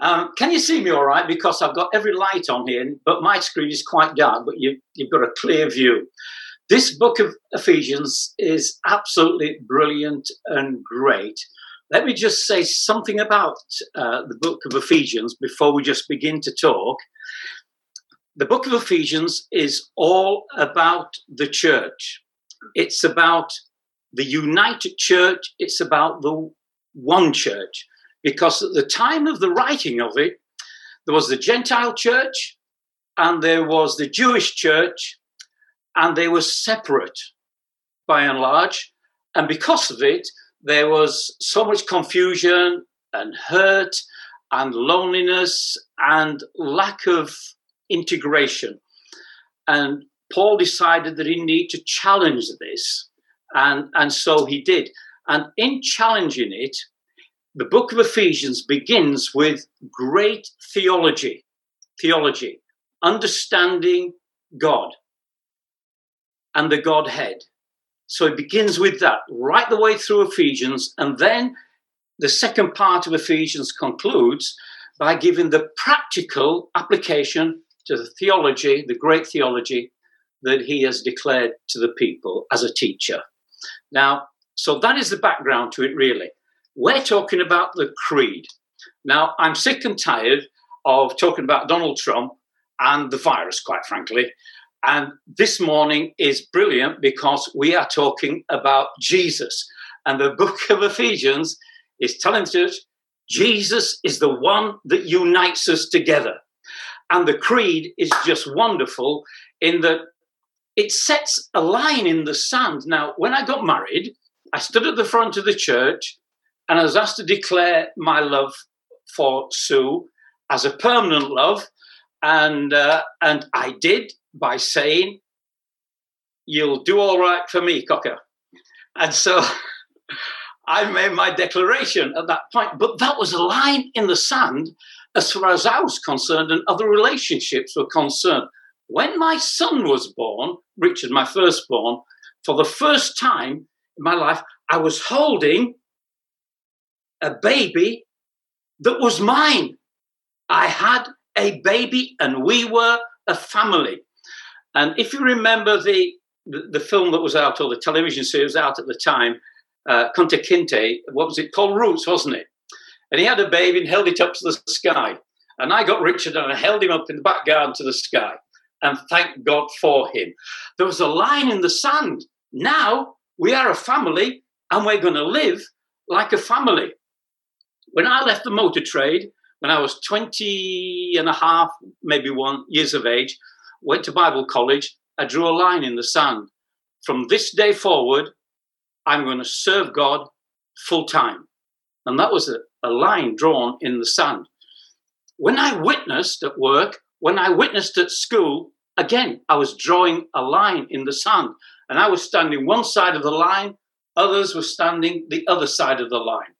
Um, can you see me all right? Because I've got every light on here, but my screen is quite dark, but you, you've got a clear view. This book of Ephesians is absolutely brilliant and great. Let me just say something about uh, the book of Ephesians before we just begin to talk. The book of Ephesians is all about the church. It's about the united church. It's about the one church. Because at the time of the writing of it, there was the Gentile church and there was the Jewish church, and they were separate by and large. And because of it, there was so much confusion and hurt and loneliness and lack of integration. And Paul decided that he needed to challenge this, and, and so he did. And in challenging it, the book of Ephesians begins with great theology, theology, understanding God and the Godhead. So it begins with that right the way through Ephesians, and then the second part of Ephesians concludes by giving the practical application to the theology, the great theology that he has declared to the people as a teacher. Now, so that is the background to it, really. We're talking about the creed. Now, I'm sick and tired of talking about Donald Trump and the virus, quite frankly. And this morning is brilliant because we are talking about Jesus. And the book of Ephesians is telling us Jesus is the one that unites us together. And the creed is just wonderful in that it sets a line in the sand. Now, when I got married, I stood at the front of the church and I was asked to declare my love for Sue as a permanent love. And, uh, and I did by saying, You'll do all right for me, Cocker. And so I made my declaration at that point. But that was a line in the sand as far as I was concerned and other relationships were concerned. When my son was born, Richard, my firstborn, for the first time in my life, I was holding a baby that was mine. I had a baby and we were a family. And if you remember the, the, film that was out or the television series out at the time, uh, Kunta Kinte, what was it called? Roots, wasn't it? And he had a baby and held it up to the sky. And I got Richard and I held him up in the back garden to the sky. And thank God for him. There was a line in the sand. Now we are a family and we're going to live like a family. When I left the motor trade, when I was 20 and a half, maybe one years of age, went to Bible college, I drew a line in the sand. From this day forward, I'm going to serve God full time. And that was a, a line drawn in the sand. When I witnessed at work, when I witnessed at school, again, I was drawing a line in the sand. And I was standing one side of the line, others were standing the other side of the line.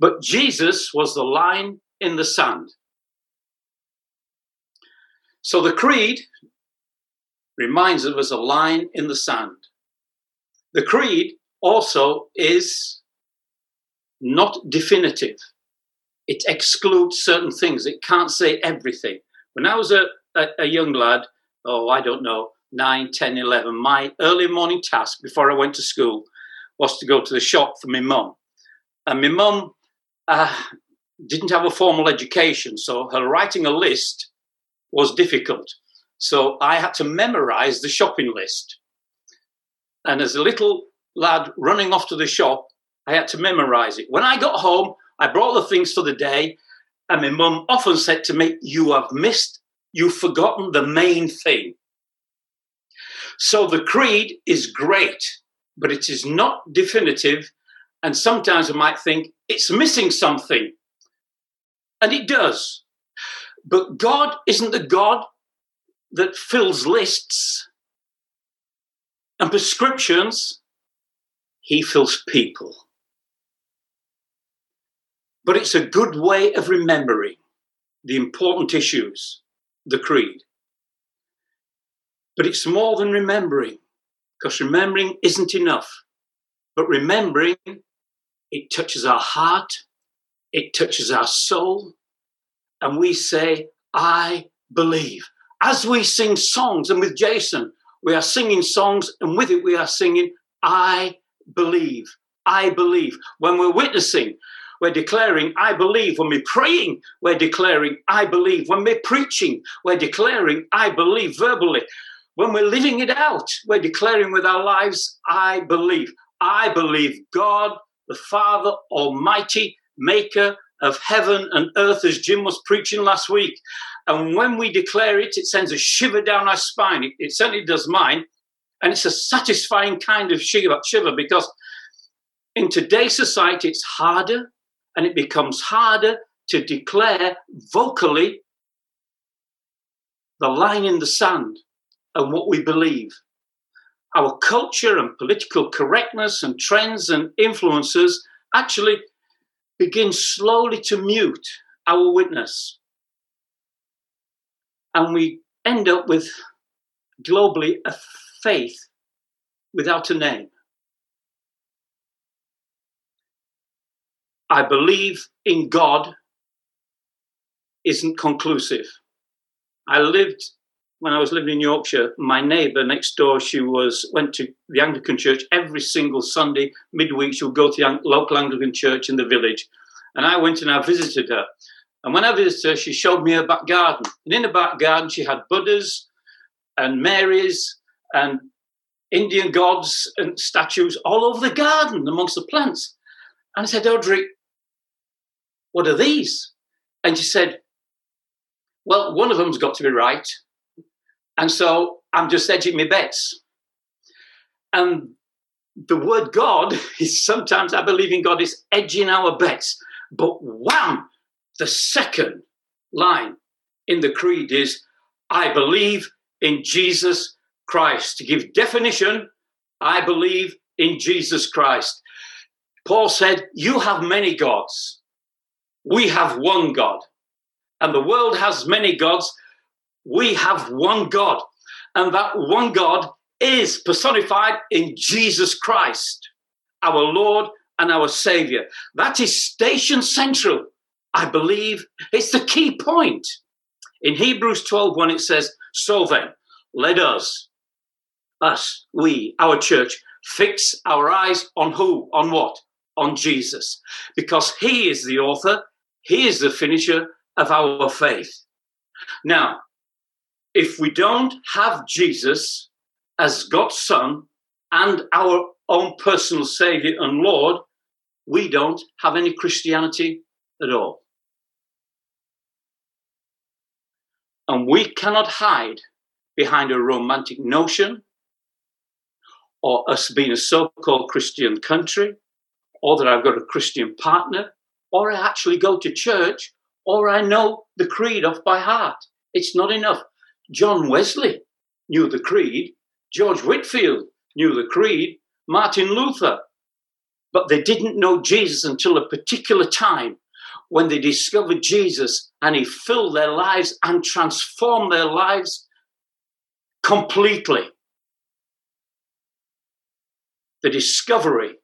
But Jesus was the line in the sand. So the creed reminds us of a line in the sand. The creed also is not definitive. It excludes certain things. It can't say everything. When I was a, a, a young lad, oh, I don't know, 9, 10, 11, my early morning task before I went to school was to go to the shop for my mum. And my mum uh, didn't have a formal education, so her writing a list was difficult. So I had to memorize the shopping list. And as a little lad running off to the shop, I had to memorize it. When I got home, I brought the things for the day, and my mum often said to me, You have missed, you've forgotten the main thing. So the creed is great, but it is not definitive. And sometimes I might think it's missing something. And it does. But God isn't the God that fills lists and prescriptions, He fills people. But it's a good way of remembering the important issues, the creed. But it's more than remembering, because remembering isn't enough. But remembering, it touches our heart, it touches our soul, and we say, I believe. As we sing songs, and with Jason, we are singing songs, and with it, we are singing, I believe. I believe. When we're witnessing, we're declaring, I believe. When we're praying, we're declaring, I believe. When we're preaching, we're declaring, I believe verbally. When we're living it out, we're declaring with our lives, I believe. I believe God, the Father Almighty, maker of heaven and earth, as Jim was preaching last week. And when we declare it, it sends a shiver down our spine. It, it certainly does mine. And it's a satisfying kind of shiver, shiver because in today's society, it's harder and it becomes harder to declare vocally the line in the sand and what we believe. Our culture and political correctness and trends and influences actually begin slowly to mute our witness. And we end up with globally a faith without a name. I believe in God isn't conclusive. I lived when I was living in Yorkshire, my neighbour next door, she was went to the Anglican church every single Sunday midweek. She would go to the local Anglican church in the village, and I went and I visited her. And when I visited her, she showed me her back garden. And in the back garden, she had Buddhas and Marys and Indian gods and statues all over the garden amongst the plants. And I said, Audrey, what are these? And she said, Well, one of them's got to be right. And so I'm just edging my bets. And the word God is sometimes, I believe in God, is edging our bets. But wham, the second line in the creed is, I believe in Jesus Christ. To give definition, I believe in Jesus Christ. Paul said, You have many gods. We have one God. And the world has many gods, we have one God, and that one God is personified in Jesus Christ, our Lord and our Savior. That is station central, I believe. It's the key point. In Hebrews 12, when it says, So then, let us, us, we, our church, fix our eyes on who? On what? On Jesus. Because He is the author, He is the finisher of our faith. Now, if we don't have Jesus as God's Son and our own personal Savior and Lord, we don't have any Christianity at all. And we cannot hide behind a romantic notion or us being a so called Christian country, or that I've got a Christian partner, or I actually go to church, or I know the creed off by heart. It's not enough. John Wesley knew the creed, George Whitefield knew the creed, Martin Luther. But they didn't know Jesus until a particular time when they discovered Jesus and he filled their lives and transformed their lives completely. The discovery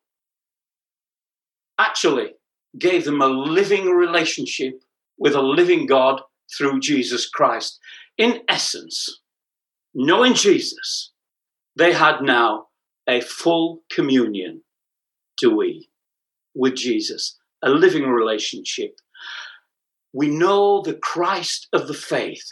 actually gave them a living relationship with a living God through Jesus Christ in essence, knowing Jesus, they had now a full communion, do we, with Jesus, a living relationship. We know the Christ of the faith.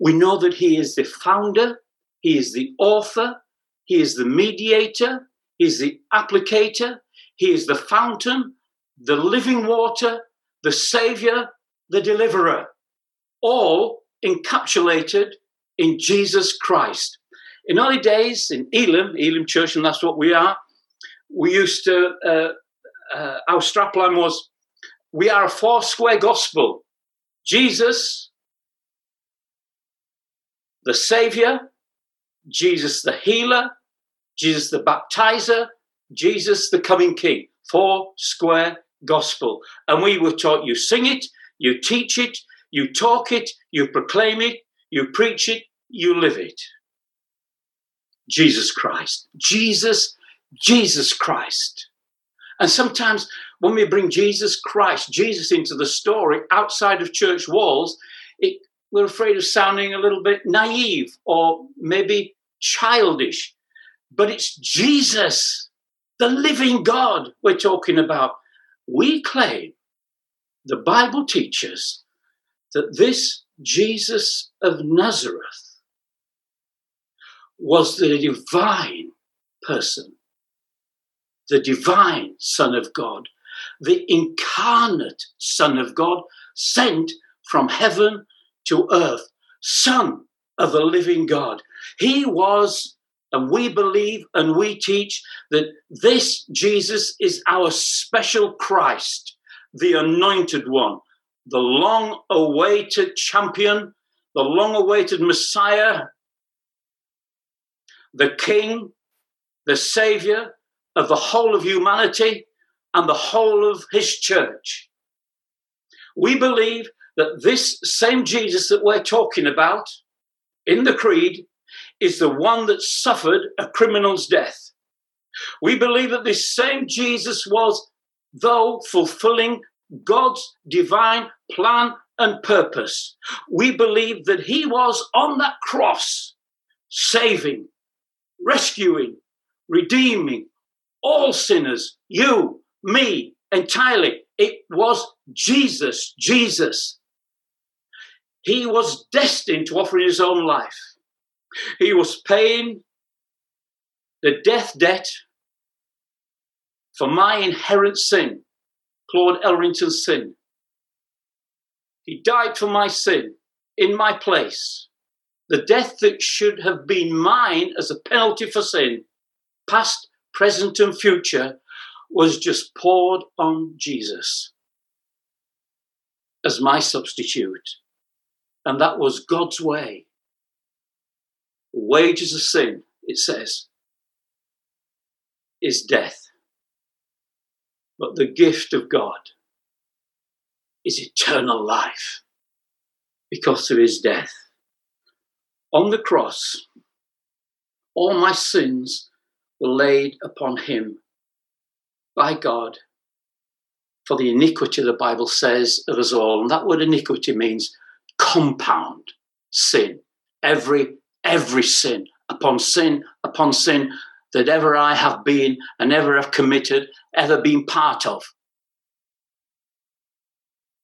We know that He is the founder, He is the author, He is the mediator, He is the applicator, He is the fountain, the living water, the Savior, the deliverer. All encapsulated in Jesus Christ. In early days in Elim, Elim Church, and that's what we are, we used to, uh, uh, our strapline was, we are a four square gospel. Jesus, the Savior, Jesus the healer, Jesus the baptizer, Jesus the coming King. Four square gospel. And we were taught you sing it, you teach it, you talk it, you proclaim it, you preach it, you live it. Jesus Christ. Jesus, Jesus Christ. And sometimes when we bring Jesus Christ, Jesus into the story outside of church walls, it, we're afraid of sounding a little bit naive or maybe childish. But it's Jesus, the living God, we're talking about. We claim, the Bible teaches, that this Jesus of Nazareth was the divine person the divine Son of God, the incarnate Son of God, sent from heaven to earth, Son of the living God. He was, and we believe and we teach that this Jesus is our special Christ, the anointed one, the long awaited champion, the long awaited Messiah, the King, the Savior, of the whole of humanity and the whole of his church. We believe that this same Jesus that we're talking about in the Creed is the one that suffered a criminal's death. We believe that this same Jesus was, though fulfilling God's divine plan and purpose, we believe that he was on that cross, saving, rescuing, redeeming, all sinners, you, me, entirely. It was Jesus, Jesus. He was destined to offer his own life. He was paying the death debt for my inherent sin, Claude Elrington's sin. He died for my sin in my place. The death that should have been mine as a penalty for sin, past, present and future, was just poured on Jesus as my substitute. And that was God's way. Wages of sin, it says, is death. But the gift of God is eternal life because of his death. On the cross, all my sins were laid upon him by God for the iniquity, the Bible says, of us all. And that word iniquity means compound sin. Every, every sin upon sin upon sin that ever I have been and ever have committed, ever been part of.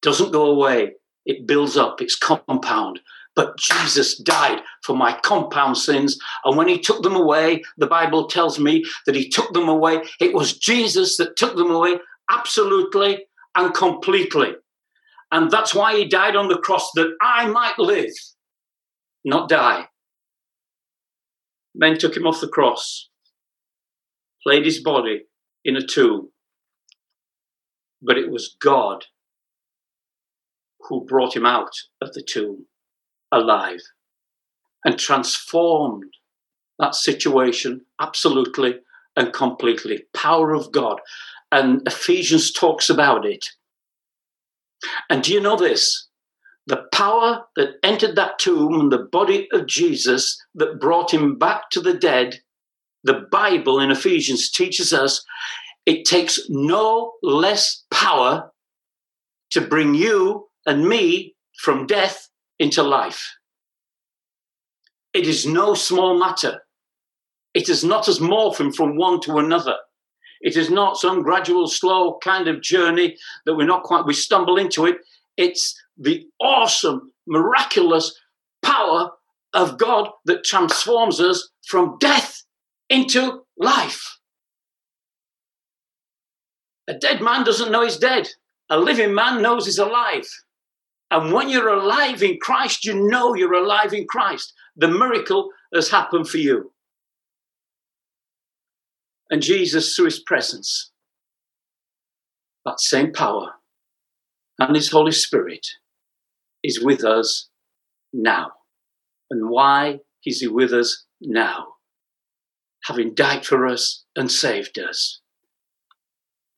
Doesn't go away. It builds up, it's compound. But Jesus died for my compound sins. And when he took them away, the Bible tells me that he took them away. It was Jesus that took them away absolutely and completely. And that's why he died on the cross, that I might live, not die. Men took him off the cross, laid his body in a tomb. But it was God who brought him out of the tomb alive and transformed that situation absolutely and completely. Power of God. And Ephesians talks about it. And do you know this? The power that entered that tomb and the body of Jesus that brought him back to the dead, the Bible in Ephesians teaches us it takes no less power to bring you and me from death into life. It is no small matter. It is not as morphing from one to another. It is not some gradual, slow kind of journey that we're not quite, we stumble into it. It's the awesome, miraculous power of God that transforms us from death into life. A dead man doesn't know he's dead. A living man knows he's alive. And when you're alive in Christ, you know you're alive in Christ. The miracle has happened for you. And Jesus, through his presence, that same power and his Holy Spirit is with us now. And why is he with us now? Having died for us and saved us.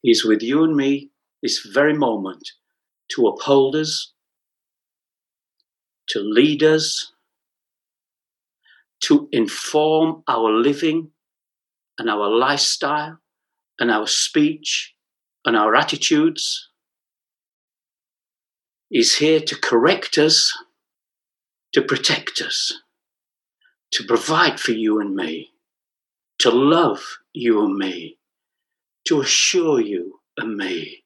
He's with you and me this very moment to uphold us, to lead us, to inform our living and our lifestyle and our speech and our attitudes. He's here to correct us, to protect us, to provide for you and me, to love you and me, to assure you and me,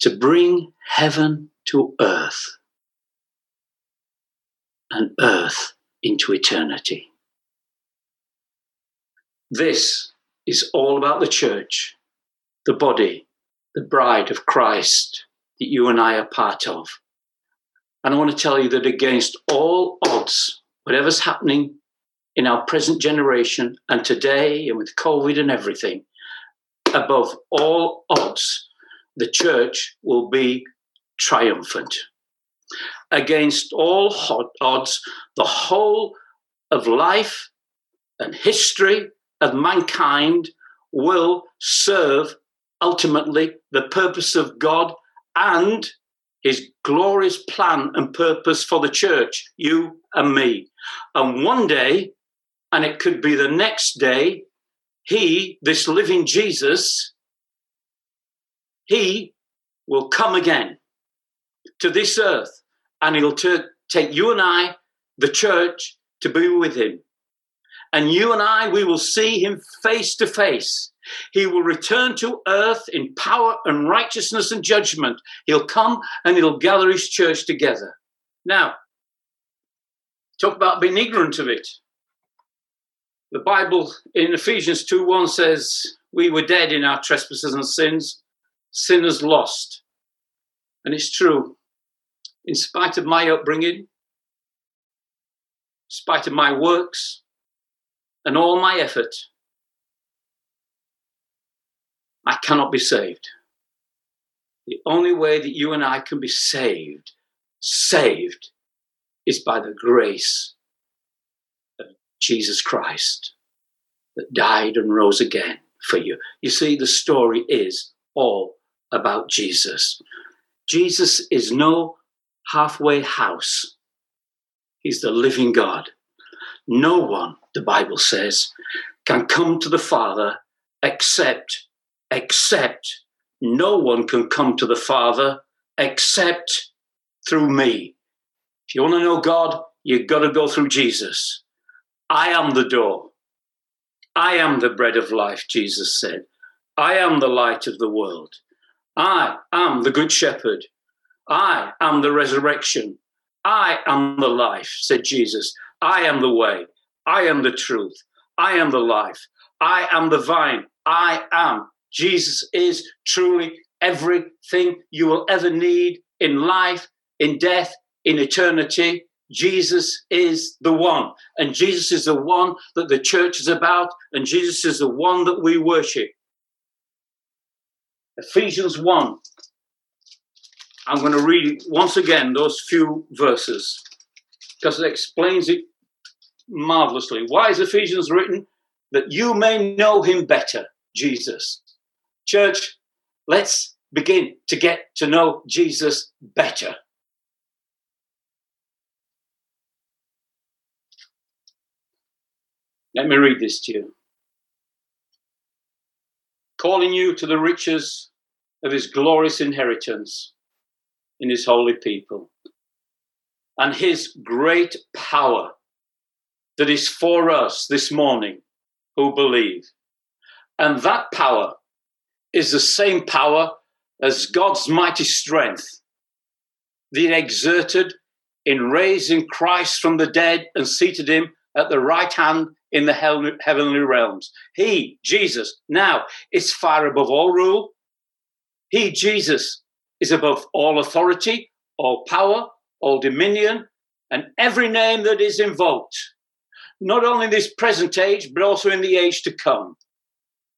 to bring heaven to earth and earth into eternity. This is all about the church, the body, the bride of Christ that you and I are part of. And I want to tell you that against all odds, whatever's happening in our present generation and today and with COVID and everything, above all odds, the church will be triumphant. Against all odds, the whole of life and history of mankind will serve ultimately the purpose of God and his glorious plan and purpose for the church, you and me. And one day, and it could be the next day, he, this living Jesus, he will come again to this earth and he'll t- take you and I, the church, to be with him. And you and I, we will see him face to face. He will return to earth in power and righteousness and judgment. He'll come and he'll gather his church together. Now, talk about being ignorant of it. The Bible in Ephesians 2 1 says, We were dead in our trespasses and sins, sinners lost. And it's true. In spite of my upbringing, in spite of my works, and all my effort, I cannot be saved. The only way that you and I can be saved, saved, is by the grace Jesus Christ that died and rose again for you. You see, the story is all about Jesus. Jesus is no halfway house, He's the living God. No one, the Bible says, can come to the Father except, except, no one can come to the Father except through me. If you want to know God, you've got to go through Jesus. I am the door. I am the bread of life, Jesus said. I am the light of the world. I am the good shepherd. I am the resurrection. I am the life, said Jesus. I am the way. I am the truth. I am the life. I am the vine. I am. Jesus is truly everything you will ever need in life, in death, in eternity. Jesus is the one. And Jesus is the one that the church is about. And Jesus is the one that we worship. Ephesians 1. I'm going to read once again those few verses because it explains it marvelously. Why is Ephesians written? That you may know him better, Jesus. Church, let's begin to get to know Jesus better. Let me read this to you. Calling you to the riches of his glorious inheritance in his holy people and his great power that is for us this morning who believe. And that power is the same power as God's mighty strength that exerted in raising Christ from the dead and seated him at the right hand in the heavenly realms. He, Jesus, now is far above all rule. He, Jesus, is above all authority, all power, all dominion, and every name that is invoked not only in this present age, but also in the age to come.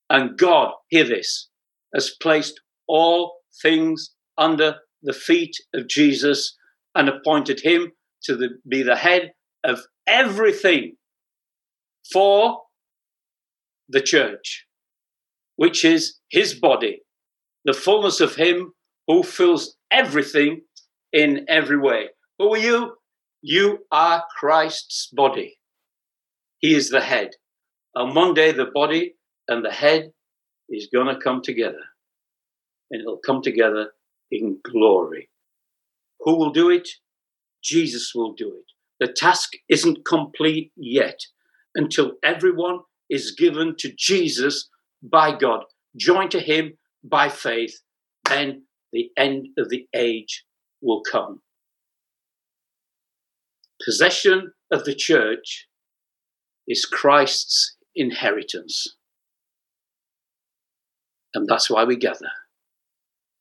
And God, hear this, has placed all things under the feet of Jesus and appointed him to the, be the head of everything for the church, which is his body, the fullness of him who fills everything in every way. Who are you? You are Christ's body. He is the head. And one day the body and the head is going to come together. and it'll come together in glory. Who will do it? Jesus will do it. The task isn't complete yet until everyone is given to Jesus by God, joined to Him by faith, then the end of the age will come. Possession of the church is Christ's inheritance. And that's why we gather.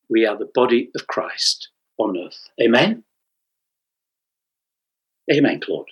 We are the body of Christ on earth. Amen? Amen, Claude.